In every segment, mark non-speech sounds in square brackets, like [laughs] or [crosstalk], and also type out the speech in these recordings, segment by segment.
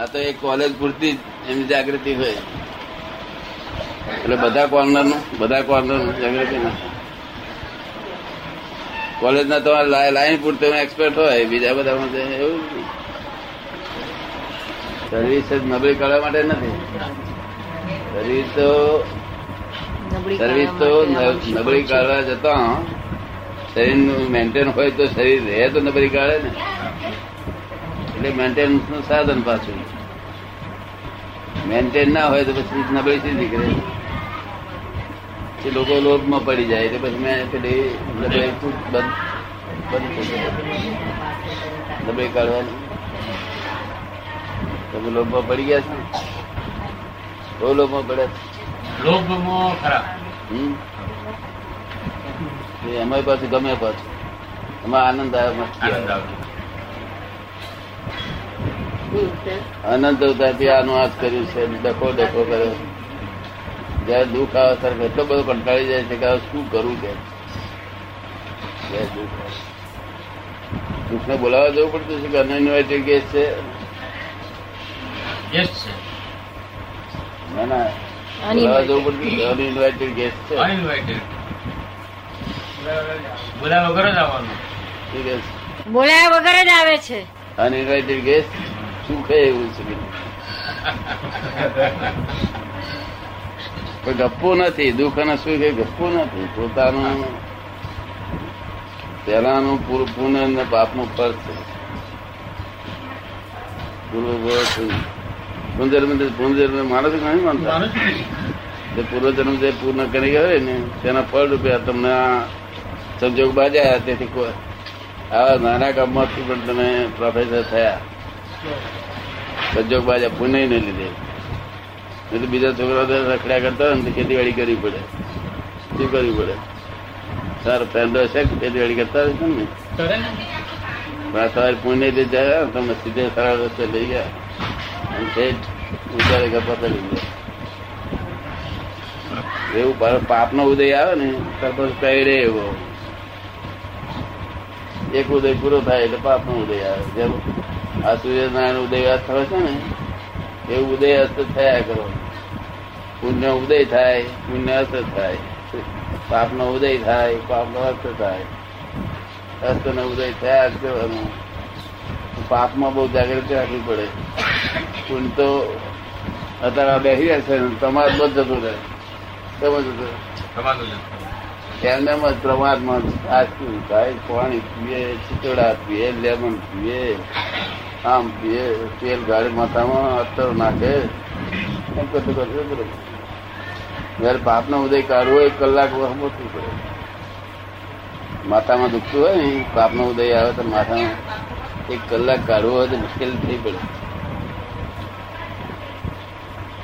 આ તો એક કોલેજ પૂરતી જ એમની જાગૃતિ હોય. એટલે બધા કોર્નરનું બધા કોર્નર જાગૃતિ ના કોલેજ ના તમારે લાઈન પૂરતો એક્સપર્ટ હોય બીજા બધા એવું સર્વિસ જ નબળી કરવા માટે નથી. સર્વિસ તો સર્વિસ તો નબળી કાઢવા જતા શરીરનું મેન્ટેન હોય તો શરીર રહે તો નબળી કાઢે ને. એટલે મેન્ટેનન્સનું સાધન પાછું. મેન્ટેન ના હોય તો પછી નબળી સી નીકળે. એ લોકો લોભમાં પડી જાય એટલે પછી મેં પેલી નબળી બંધ બંધ થઈ જાય નબળી કાઢવાની. તમે લોભમાં પડી ગયા છો? બહુ લોભમાં પડ્યા લોભમાં ખરાબ હમ? એ અમારી ગમે પાછું. એમાં આનંદ આવે મસ્તી આવે અનંત અવતારથી આનો આજ કર્યું છે ડખો ડખો કર્યો જયારે દુઃખ આવે ત્યારે એટલો બધો કંટાળી જાય છે કે હવે શું કરવું કે? દુઃખ ને બોલાવવા જવું પડતું છે કે અનઇન્વાઇટેડ ગેસ છે? યસ છે ના ના. બોલાવવા જવું પડતું અનઇન્વાઇટેડ ગેસ છે? અનઇન્વાઇટેડ બોલ્યા વગર જ આવવાનું. બોલાવ્યા વગર જ આવે છે. અનઇન્વાઇટેડ ગેસ સુખે એવું છે. ગપ્પુ નથી દુઃખ અને સુખ એ ગપ્પુ નથી. પોતાનું પૂરું પુણ્ય અને પાપનું ફળ છે. માણસ નહીં માનતા. જે પૂર્વજન્મ જે પૂર્ણ કરી ગયો ને તેના ફળ રૂપે તમને આ સંજોગ બાજ્યા. તેથી આવા નાના કામમાંથી પણ તમે પ્રોફેસર થયા. સંજોગ બાજા પુણ્ય ને લીધે. નહીં બીજા છોકરા રખડ્યા કરતા હોય ને ખેતીવાડી કરવી પડે. શું કરવી પડે? સારો ફ્રેન્ડો છે ખેતીવાડી કરતા હોય છે ને? પણ આ પુણ્યથી જાય તમે સીધે સરળ રસ્તે લઈ ગયા. અને ઠેઠ ઉચારે ગપ્પા કરી ગયા એવું પાપ નો ઉદય આવે ને પછી કઈડે એવો. એક ઉદય પૂરો થાય એટલે પાપ નો ઉદય આવે. જેમ આ સૂર્યનારાયણ ઉદય થયો છે ને એવું ઉદય અસ્ત થયા કરો. પુણ્ય ઉદય થાય પુણ્ય અસ્ત થાય. પાપ નો ઉદય થાય પાપ નો અસ્ત થાય. અસ્ત નો ઉદય થયા જ કરવાનું. પાપમાં બહુ જાગૃતિ રાખવી પડે. પુણ્ય તો અત્યારે આ બેસી રહ્યા છે તમારે બધું જતું રહે. સમજ જતું જ. એમને પ્રમાદમાં આ શું થાય? પાણી પીએ ચિતોડા પીએ લેમન પીએ. આમ તેલ ગાડી માથામાં અત્તર નાખે. એમ કરતું કરતું બરોબર જયારે પાપનો ઉદય કાઢવો એક કલાક મોટું પડે માથામાં દુખતું હોય ને પાપનો ઉદય આવે તો માથામાં એક કલાક કાઢવો હોય તો મુશ્કેલ થઈ પડે.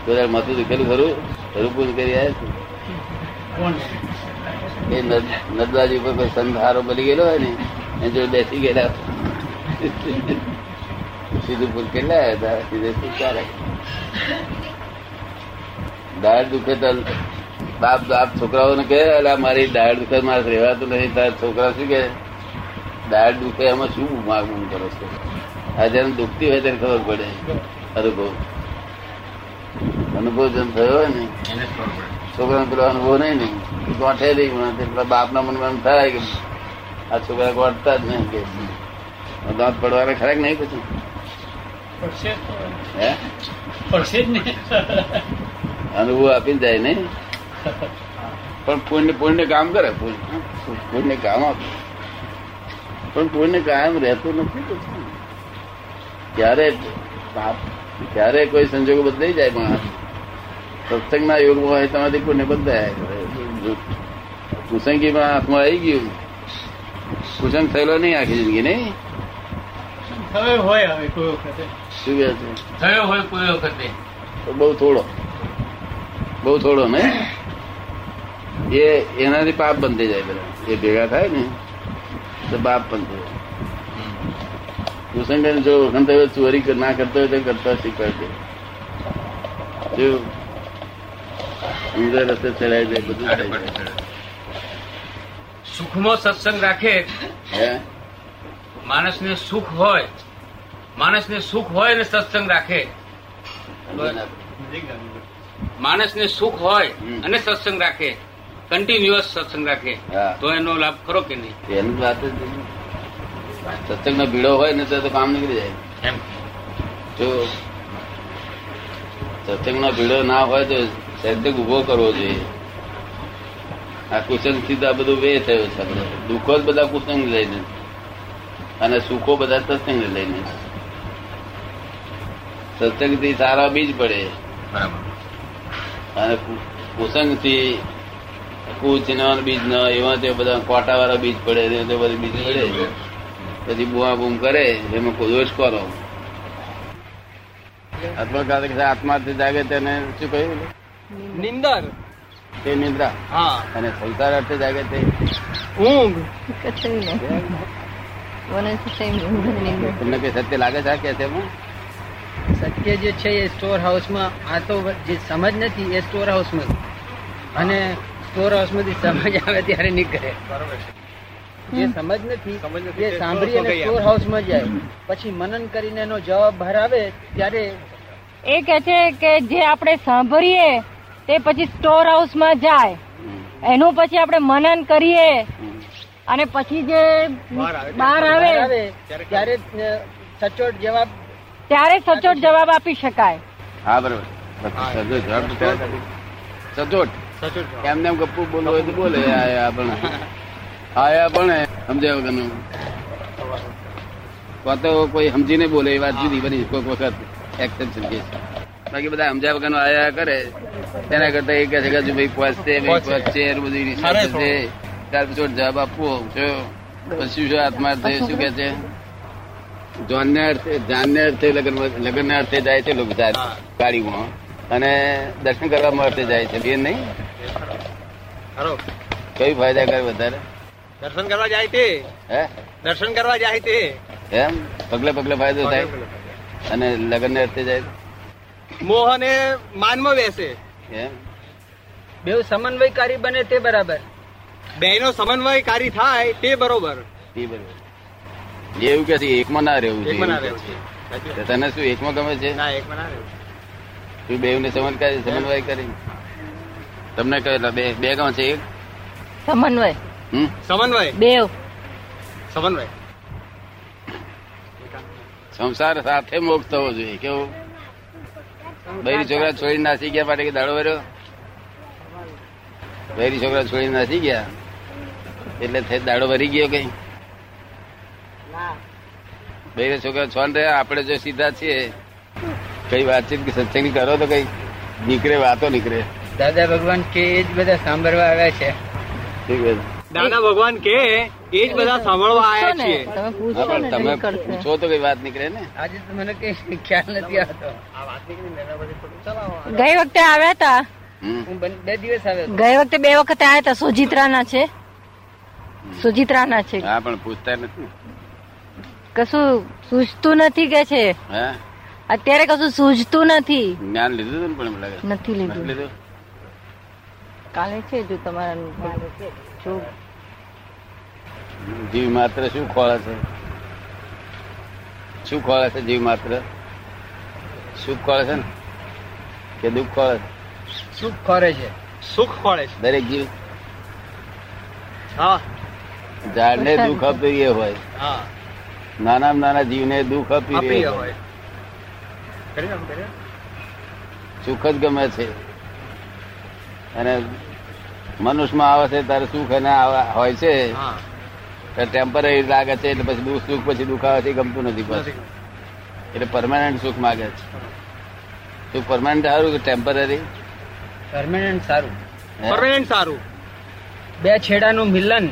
પેલા માથું દુખેલું ખરું રૂપું કરી આવ્યા છે? એ નદ- નદવાજી ઉપર કોઈ સંધારો બની ગયેલો હોય ને એ જો બેસી ગયેલા. સીધું ભૂલ કેટલા હતા સીધે ચાલે દાળ દુખે તો બાપ બાપ છોકરાઓને કહે અલા મારી દાળ દુખે મારે રહેવાતું નહીં. તાર છોકરા શું કે દાળ દુખે એમાં શું માગવું કરો છો? આ જેને દુખતી હોય તેને ખબર પડે. અનુભવ. અનુભવ જેમ થયો હોય ને છોકરાને પેલો અનુભવ નહીં ને ગોઠે નહીં પેલા બાપના મનમાં એમ થાય કે આ છોકરા ગોઠતા જ નહીં કે દાંત પડવાના ખરાક નહીં પછી. અનુભવ આપી જાય ને પણ પુણ્ય પુણ્ય કામ કરે પુણ્ય કામ આપે પણ પુણ્ય કાયમ રહેતું નથી ક્યારે પાપ ક્યારે કોઈ સંજોગો બદલાઈ જાય માણસ સત્સંગના યોગમાં હોય તમારી પુણ્ય બદલાય કુસંગીમાં હાથમાં આવી ગયું કુસંગ થયેલો નહીં આખી જિંદગી નહીં હવે હોય હવે કોઈ વખતે શું કહે છે થયો હોય કોઈ વખતે? તો બહુ થોડો. બહુ થોડો ને એ એનાથી પાપ બંધ જાય બધા. એ ભેગા થાય ને તો પાપ બંધ જાય. કુસંગન જો વખત ચોરી ના કરતો હોય તો કરતા શીખવાડે જો ઊંધા રસ્તે ચડાઈ જાય બધું થઈ સુખમાં સત્સંગ રાખે. હે? માણસને સુખ હોય માણસને સુખ હોય ને સત્સંગ રાખે. માણસને સુખ હોય અને સત્સંગ રાખે. કન્ટિન્યુઅસ સત્સંગ રાખે. તો એનો લાભ ખરો કે નહીં? એની વાત. સત્સંગનો ભીડો હોય ને તો કામ નીકળી જાય. એમ. જો સત્સંગનો ભીડો ના હોય તો સત્સંગ ઊભો કરવો જોઈએ. આ કુસંગ સીધા બધું વે થયો છે. દુઃખો જ બધા કુસંગ લઈને. અને સુખો બધા સત્સંગ લઈને. સત્સંગથી સારા બીજ પડે. અને કુસંગથી કુચ બીજ ન એવા તે બધા કોટા વાળા બીજ પડે તે બધી બીજ પડે. પછી બુઆ બૂમ કરે એમાં કોઈ દોષ કરો. આત્મઘાત આત્માર્થી જાગે તેને શું કહ્યું? નિંદર. તે નિંદ્રા. હા. અને સંસાર અર્થે જાગે તે. ઊંઘ. તમને કઈ સત્ય લાગે છે કે છે? સત્ય જે છે એ સ્ટોર હાઉસમાં આ તો જે સમજ નથી એ સ્ટોર હાઉસમાં અને સ્ટોર હાઉસમાંથી સમજ આવે ત્યારે નીકળે. જે સમજ નથી એ સાંભળી અને સ્ટોર હાઉસમાં જાય પછી મનન કરીને એનો જવાબ બહાર આવે ત્યારે એ કે છે કે જે આપણે સાંભળીએ તે પછી સ્ટોર હાઉસમાં જાય. એનું પછી આપણે મનન કરીએ. અને પછી જે બહાર બહાર આવે આવે ત્યારે સચોટ જવાબ ત્યારે સચોટ જવાબ આપી શકાય. હા બરોબર. સચોટ જવાબ એમને એમ ગપ્પુ બોલવું હોય તો બોલે આયા પણ સમજ્યા વગરનું તો કોઈ સમજીને બોલે એ વાત જુદી બની કોઈક વખત એક્સેપ્શન કેસ બાકી બધા સમજ્યા વગરનું આયા કરે તેના કરતા એ કહે છે કે હજુ ભાઈ પહોંચશે ભાઈ પહોંચશે બધું રિસર્ચ છે ત્યાર પછી જવાબ આપવો જો. પછી શું આત્મા થઈ શું કે છે? જોનને અર્થે જાનને અર્થે લગ્ન લગ્નના અર્થે જાય છે લોકો ગાડીમાં અને દર્શન કરવા અર્થે જાય છે. બેન નહીં? કઈ ફાયદા કરે વધારે? દર્શન કરવા જાય તે. હે? દર્શન કરવા જાય તે. એમ? પગલે પગલે ફાયદો થાય? અને લગ્નને અર્થે જાય? મોહને માનમાં બેસે. એમ? બે સમન્વયકારી બને તે બરાબર. બેનો સમન્વયકારી થાય તે બરોબર. એ બરોબર. એવું કે છે એકમાં ના રહેવું ના રહેવું છે. તને શું એકમાં ગમે છે? ના એકમાં ના રહેવું. તું બે ને સમન્વય સમન્વય કરી તમને કહેલા બે બે ગમે છે એક? સમન્વય. હમ? સમન્વય? બે સમન્વય. સંસાર સાથે મોક્ષ થવો જોઈએ કેવું? બૈરી છોકરા છોડીને નાસી ગયા માટે કે દાડો વર્યો બૈરી છોકરા છોડીને નાસી ગયા? એટલે દાડો ભરી ગયો કઈ? બૈરી છોકરા છોન રહ્યા આપણે જો સીધા છીએ કઈ વાતચીત કે સત્સંગ કરો તો કઈ નીકળે વાતો નીકળે. દાદા ભગવાન કે એ જ બધા સાંભળવા આવ્યા છે. દાદા ભગવાન કે એ જ બધા સાંભળવા આવ્યા છે તમે પૂછો ને તો કઈ વાત નીકળે ને. આજે તો મને કઈ ખ્યાલ નથી આવતો. ગઈ વખતે આવ્યા હતા બે દિવસ આવ્યો ગઈ વખતે બે વખતે આવ્યા હતા સુજિત્રાના છે? સુજિત્રાના છે. હા પણ પૂછતા નથી ને. કશું સૂઝતું નથી કે છે? હે? અત્યારે કશું સૂઝતું નથી. જ્ઞાન લીધું હતું ને પણ નથી નથી લીધું? કાલે છે જો તમારા જો. જીવ માત્ર શું ખોળે છે? શું ખોળે છે જીવ માત્ર? સુખ ખોળે છે ને? કે દુઃખ ખોળે છે? સુખ ખોરે છે. સુખ ખોળે છે. દરેક જીવ? હા. ઝાડને દુઃખ અપ્રિય હોય. હા. નાનામાં નાના જીવને દુઃખ આપી હોય. સુખ જ ગમે છે. અને મનુષ્યમાં આવે છે ત્યારે સુખ એને હોય છે. ટેમ્પરરી લાગે છે એટલે પછી સુખ પછી દુખાવે છે ગમતું નથી બસ. એટલે પરમાનન્ટ સુખ માગે છે. સુખ પરમાનન્ટ સારું કે ટેમ્પરરી પરમાનન્ટ સારું. પરમાનન્ટ સારું. બે છેડાનું મિલન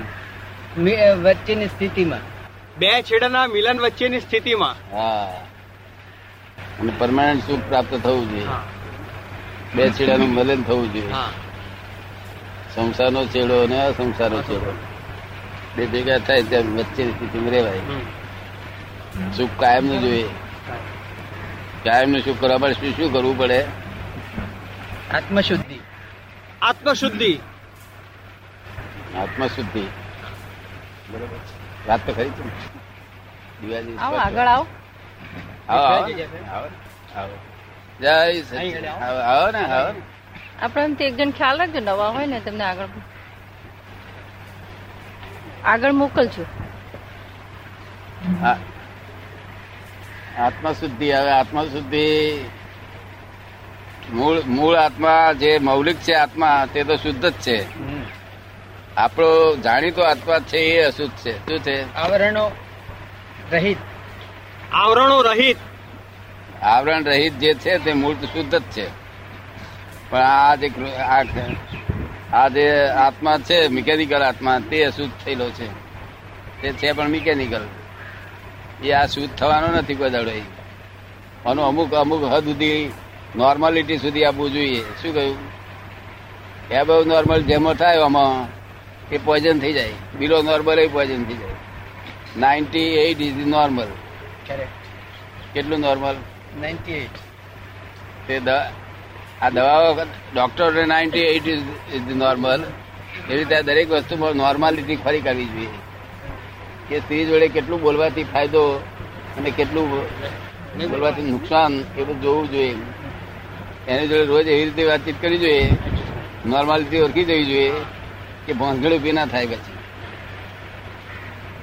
વચ્ચેની સ્થિતિમાં. બે છેડાના મિલન વચ્ચેની સ્થિતિમાં. હા. અને પરમાનન્ટ સુખ પ્રાપ્ત થવું જોઈએ. બે છેડાનું મિલન થવું જોઈએ. હા. સંસારનો છેડો અને અસંસારનો છેડો. બે ભેગા થાય ત્યાં વચ્ચેની સ્થિતિમાં રહેવાય. સુખ કાયમનું જોઈએ. કાયમનું સુખ કરવા માટે શું શું કરવું પડે? આત્મશુદ્ધિ. આત્મશુદ્ધિ. આત્મશુદ્ધિ. બરોબર વાત તો ખરી છે આવો આગળ આવો. આવો આવો. આવો આવો. જય આવો આવો ને આવો ને. એક જણ ખ્યાલ રાખજો નવા હોય ને તમને આગળ આગળ મોકલજો. આત્મા શુદ્ધિ હવે આત્મા શુદ્ધિ મૂળ મૂળ આત્મા જે મૌલિક છે આત્મા તે તો શુદ્ધ જ છે. આપણો જાણીતો આત્મા છે એ અશુદ્ધ છે. શું છે? આવરણો રહિત. આવરણો રહિત. આવરણ રહિત જે છે તે મૂળ શુદ્ધ જ છે. પણ આ જે આ આ જે આત્મા છે મિકેનિકલ આત્મા તે અશુદ્ધ થયેલો છે. તે છે પણ મિકેનિકલ. એ આ શુદ્ધ થવાનો નથી કોઈ દડો. આનું અમુક અમુક હદ સુધી નોર્માલિટી સુધી આપવું જોઈએ. શું કહ્યું? એ બહુ નોર્મલ જેમાં થાય આમાં એ પોઈઝન થઈ જાય. બિલો નોર્મલ એ પોઈઝન થઈ જાય. નાઇન્ટી એઇટ ઇઝ નોર્મલ કેટલું નોર્મલ નાઇન્ટી એટ તે આ દવાઓ doctor ninety eight is normal એવી રીતે દરેક વસ્તુમાં નોર્માલિટી ખરી કરવી જોઈએ. કે સ્ત્રી જોડે કેટલું બોલવાથી ફાયદો અને કેટલું બોલવાથી નુકસાન એ બધું જોવું જોઈએ. એની જોડે રોજ એવી રીતે વાતચીત કરવી જોઈએ. નોર્માલિટી ઓળખી જવી જોઈએ. કે ભોંસગળી ઊભી ના થાય પછી.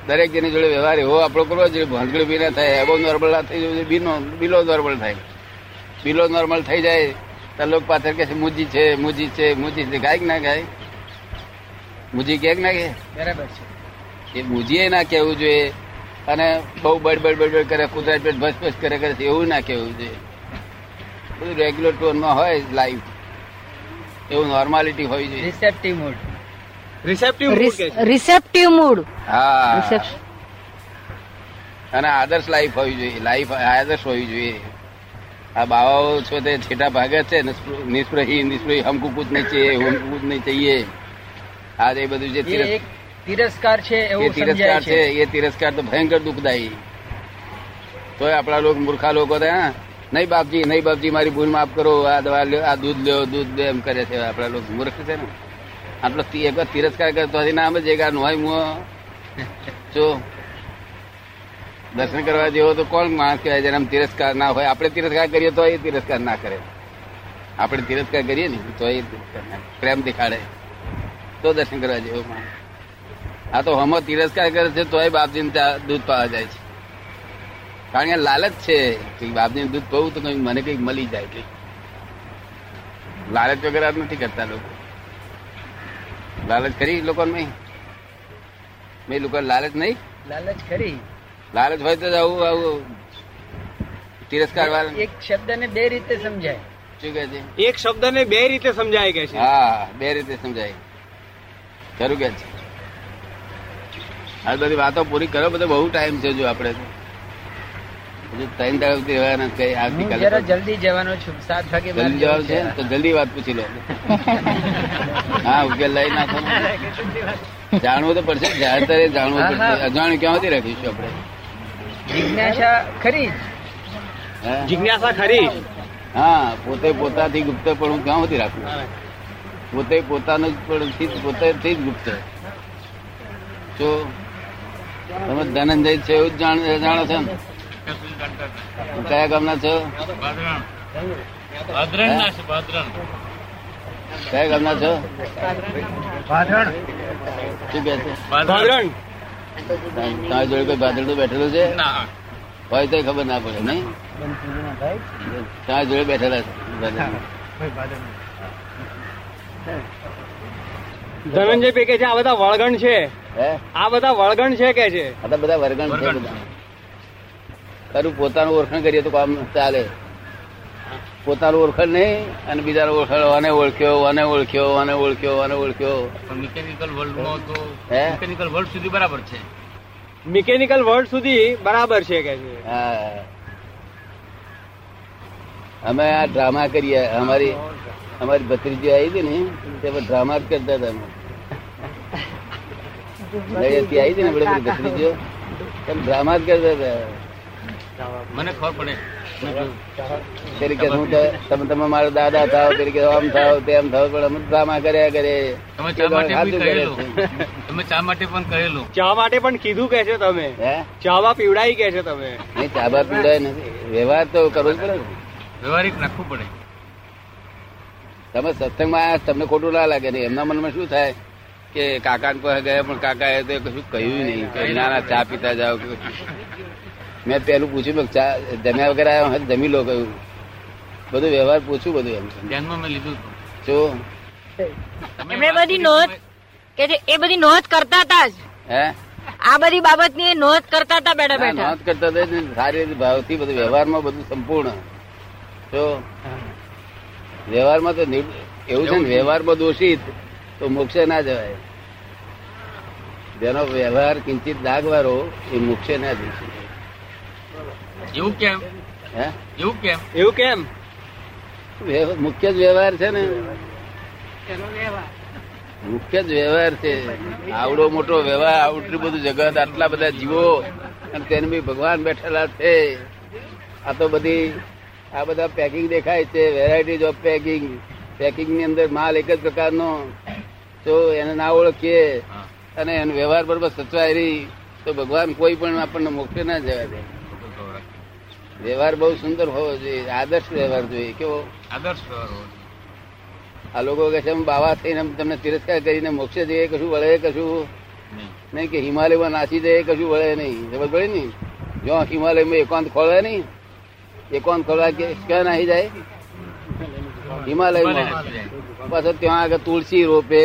દરેક જેની જોડે વ્યવહાર એવો આપણો કરવો જોઈએ ભોંસગળી ઊભી ના થાય એવો નોર્મલ ના થઈ જવું બીનો બિલો નોર્મલ થાય. બિલો નોર્મલ થઈ જાય તો લોકો પાછળ કે છે મુજી છે મુજી છે મુજી છે ગાય ના ગાય? મુજી કે ના કે? બરાબર છે. એ મુજીએ ના કહેવું જોઈએ અને બહુ બડ બડ બડ બડ કરે કુતરા પેટ ભસ ભસ કરે કરે છે એવું ના કહેવું જોઈએ. બધું રેગ્યુલર ટોનમાં હોય લાઈફ એવું નોર્માલિટી હોવી જોઈએ receptive mood રિસેપ્ટિવ મૂડ કે છે રિસેપ્ટિવ મૂડ હા રિસેપ્શન અને આદર્શ લાઈફ હોવી જોઈએ લાઈફ આદર્શ હોવી જોઈએ આ બાવાઓ છો તે છેટા ભાગે છે નિષ્પ્રહી નિષ્પ્રહી હમકુ કુછ નહીં चाहिए हमको कुछ नहीं चाहिए આ જે બધું જે એ તિરસ્કાર એક તિરસ્કાર છે એ એવું સમજાય તિરસ્કાર છે છે એ તિરસ્કાર તો ભયંકર દુઃખદાયી તોય આપણા લોકો મૂર્ખા લોકો તો હા નહીં બાપજી નહીં બાપજી મારી ભૂલ માફ કરો આ દવા લ્યો આ દૂધ લ્યો દૂધ લ્યો એમ કરે છે આપણા લોકો મૂર્ખ છે ને આટલો એક વાર તિરસ્કાર કરતો હતી નામ જ એક આ નોય મુઓ જો, દર્શન કરવા જેવો તો કોણ માણસ કહેવાય જેને તિરસ્કાર ના હોય? આપણે તિરસ્કાર કરીએ તો એ તિરસ્કાર ના કરે. આપણે તિરસ્કાર કરીએ ને, તો એ ના. પ્રેમ દેખાડે. તો દર્શન કરવા જેવો માણસ. આ તો હમો તિરસ્કાર કરે છે, તોય બાપજીને દૂધ પાવા જાય છે. કારણ કે લાલચ છે. કે દૂધ પવું તો કંઈક મને કંઈક મળી જાય કંઈક. લાલચ વગર નથી કરતા લોકો. લાલચ કરી લોકો મેં લોકો લાલચ નહીં લાલચ કરી લાલચ હોય તો જ આવું આવું તિરસ્કાર વાળા. એક શબ્દને બે રીતે સમજાય. શું કે છે? એક શબ્દને બે રીતે સમજાય કે છે. હા બે રીતે સમજાય. ખરું કે છે? આ બધી વાતો પૂરી કરો બધો બહુ ટાઈમ છે જો આપણે. ત્રણ દાડા રહેવાના છે આવતીકાલે જલ્દી જવાનો છું સાત વાગે જલ્દી જવાનું છે. તો જલ્દી વાત પૂછી લો. [laughs] હા ઉકેલ લઈ નાખો જાણવું તો પડશે જાહેર જાણવું. પડશે. અજાણ્યું ક્યાંથી રાખીશું આપણે? જિજ્ઞાસા ખરી જિજ્ઞાસા ખરી હા પોતે પોતાથી ગુપ્ત પણ હું ક્યાં સુધી રાખું પોતે પોતાનું જ પણ થી- પોતેથી જ ગુપ્ત. જો તમે ધનંજય છે એવું જ જાણ- જાણો છો ને? કયા ગામના છો? કયા ગામના છો? શું કે છે? તમારી જોડે કોઈ ભાદરડું બેઠેલું છે? હોય તો ખબર ના પડે નહીં? તમારી જોડે બેઠેલા છે. ધનંજય પે કે છે આ બધા વળગણ છે. હે? આ બધા વળગણ છે કે છે? આ બધા વળગણ છે બધા. ખરું પોતાનું ઓળખાણ કરીએ તો કામ ચાલે. પોતાનું ઓળખાણ નહીં અને બીજાનું ઓળખાણ આને ઓળખ્યો આને ઓળખ્યો આને ઓળખ્યો આને ઓળખ્યો. મિકેનિકલ વર્લ્ડમાં તો હે? મિકેનિકલ વર્લ્ડ સુધી બરાબર છે. મિકેનિકલ વર્લ્ડ સુધી બરાબર છે કે છે? હા. અમે આ ડ્રામા કરીએ. અમારી અમારી ભત્રીજી આવી હતી ને તે ડ્રામા જ કરતા હતા અમે. આવી હતી ને આપણે ભત્રીજીઓ. ડ્રામા જ કરતા હતા. મને ખબર પડે. તરીકે હું તમે તમે મારા દાદા થાવ તરીકે આમ થાવ તેમ થાવ પણ અમે ડ્રામા કર્યા કરે. તમે ચા માટે તમે ચા માટે પણ કહેલું ચા માટે પણ કીધું કે છે તમે. ચાવા પીવડાઈ કે છે તમે. નહીં ચાવા પીવડાય નથી. વ્યવહાર તો કરવો જ પડે ને. વ્યવહારિક રાખવું પડે. તમે સત્સંગમાં તમને ખોટું ના લાગે નહીં એમના મનમાં શું થાય કે કાકા પાસે ગયા પણ કાકા એ તો કશું કહ્યું નહીં. કે ના ના ચા પીતા જાઓ. મેં પેલું પૂછ્યું જમ્યા વગર આવ્યો હોય જમી લો કહ્યું બધું વ્યવહાર પૂછ્યું બધું એમ ધ્યાનમાં મેં લીધું શું? એમણે બધી નોંધ કે એ બધી નોંધ કરતા હતા જ. હે? આ બધી બાબતની નોંધ કરતા હતા બેઠા બેઠા. નોંધ કરતા હતા સારી રીતે ભાવથી બધું વ્યવહારમાં બધું સંપૂર્ણ. તો વ્યવહારમાં તો એવું છે ને વ્યવહારમાં દોષિત તો મોક્ષે ના જવાય. જેનો વ્યવહાર કિંચિત દાગવારો એ મોક્ષે ના જઈ શકે એવું કેમ? હે? એવું કેમ? એવું કેમ? મુખ્ય જ વ્યવહાર છે ને. મુખ્ય જ વ્યવહાર છે. આવડો મોટો વ્યવહાર આવડું બધું જગત આટલા બધા જીવો. અને તેને બી ભગવાન બેઠેલા છે. આ તો બધી આ બધા પેકિંગ દેખાય છે વેરાયટીઝ ઓફ પેકિંગ પેકિંગની અંદર માલ એક જ પ્રકારનો. તો એને ના ઓળખીએ. અને એનો વ્યવહાર બરોબર સચવાય રહી. તો ભગવાન કોઈ પણ આપણને મોક્ષે ના જવા દે. વ્યવહાર બહુ સુંદર હોવો જોઈએ આદર્શ વ્યવહાર જોઈએ કેવો? આદર્શ વ્યવહાર હોવો આ લોકો કે છે બાવા થઈને તમને તિરસ્કાર કરીને મોક્ષે જઈએ કશું વળે કશું નહીં. નહીં કે હિમાલયમાં નાસી જઈએ કશું વળે નહીં. ખબર પડી ને? જો હિમાલયમાં એકાંત ખોળે નહીં એકાંત ખોળવા કે ક્યાં નાહી જાય? હિમાલયમાં. પાછો ત્યાં આગળ તુલસી રોપે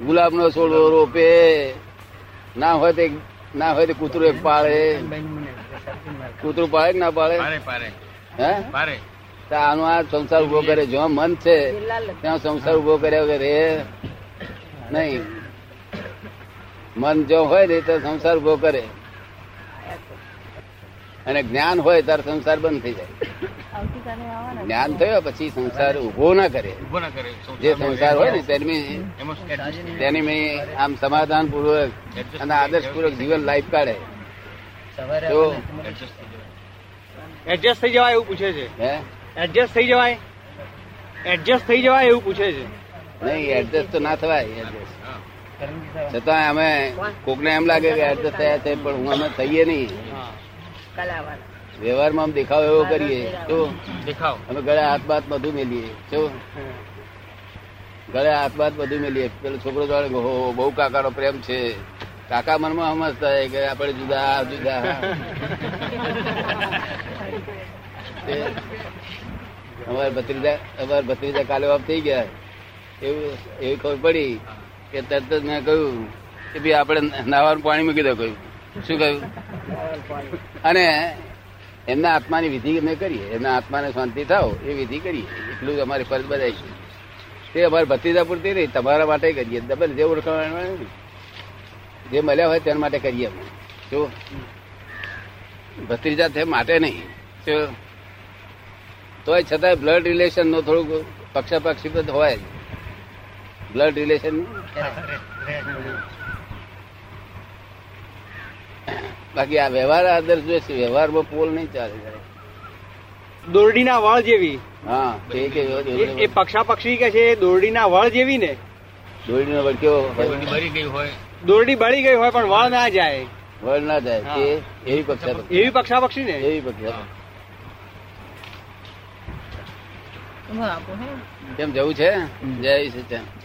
ગુલાબનો છોડવો રોપે. ના હોય તો ના હોય તો કૂતરું એક પાળે કૂતરું પાળે કે ના પાળે હે? તો આનો આ સંસાર ઊભો કરે જો મન છે ત્યાં સંસાર ઊભો કર્યા વગર એ નહીં. મન જો હોય ને તો સંસાર ઊભો કરે. અને જ્ઞાન હોય ત્યારે સંસાર બંધ થઈ જાય. જ્ઞાન થયો પછી સંસાર ઊભો ના કરે. ઊભો ના કરે. જે સંસાર હોય ને તેની તેની આમ સમાધાન પૂર્વક અને આદર્શ પૂર્વક જીવન લાઈફ કાઢે. સવારે. એડજસ્ટ થઈ જવાય. એવું પૂછે છે. હે? એડજસ્ટ થઈ જવાય? એડજસ્ટ થઈ જવાય એવું પૂછે છે. નહીં એડજસ્ટ તો ના થવાય એડજસ્ટ છતાં અમે કોકને એમ લાગે કે એડજસ્ટ થયા છે પણ હું અમે થઈએ નહીં. વ્યવહારમાં આમ દેખાવ એવો કરીએ તો દેખાવ. અમે ગળે હાથ બાત બધું મેલીએ શું ગળે હાથ બાત બધું મેલીએ. પેલો છોકરો જોડે બહુ કાકાનો પ્રેમ છે. કાકા મનમાં સમજતા હોય કે આપણે જુદા જુદા. અમારે ભત્રીજા, અમારા ભત્રીજા કાલે વાપ થઈ ગયા. એવું, એવી ખબર પડી કે તરત જ મેં કહ્યું કે ભાઈ આપણે નાવાનું પાણી મૂકી દો કહ્યું. શું કહ્યું? અને એમના આત્માની વિધિ અમે કરીએ. એમના આત્માને શાંતિ થાવ, એ વિધિ કરીએ. એટલું અમારી ફરજ બધાય છે. તે અમારે ભત્રીજા પૂરતી નહીં તમારા માટે કરીએ. ડબલ જે ઓળખાણ જે મળ્યા હોય તેના માટે કરીએ અમે. જો ભત્રીજા છે માટે નહીં. જો તોય છતાંય બ્લડ રિલેશન નો થોડુંક પક્ષાપક્ષી હોય. જ બ્લડ રિલેશન બાકી આ વ્યવહાર આદર્શ જોઈએ છે વ્યવહારમાં પોલ નહીં ચાલે. દોરડીના વળ જેવી. હા એ કે એ- એ પક્ષાપક્ષી કે છે એ દોરડીના વળ જેવી ને? દોરડીનો વળ કેવો મરી ગઈ હોય. દોરડી બળી ગઈ હોય પણ વળ ના જાય. વળ ના જાય તે એવી પક્ષા એવી પક્ષાપક્ષી ને? એવી પક્ષા હું. આપું હે. કેમ જવું છે? જય સચિન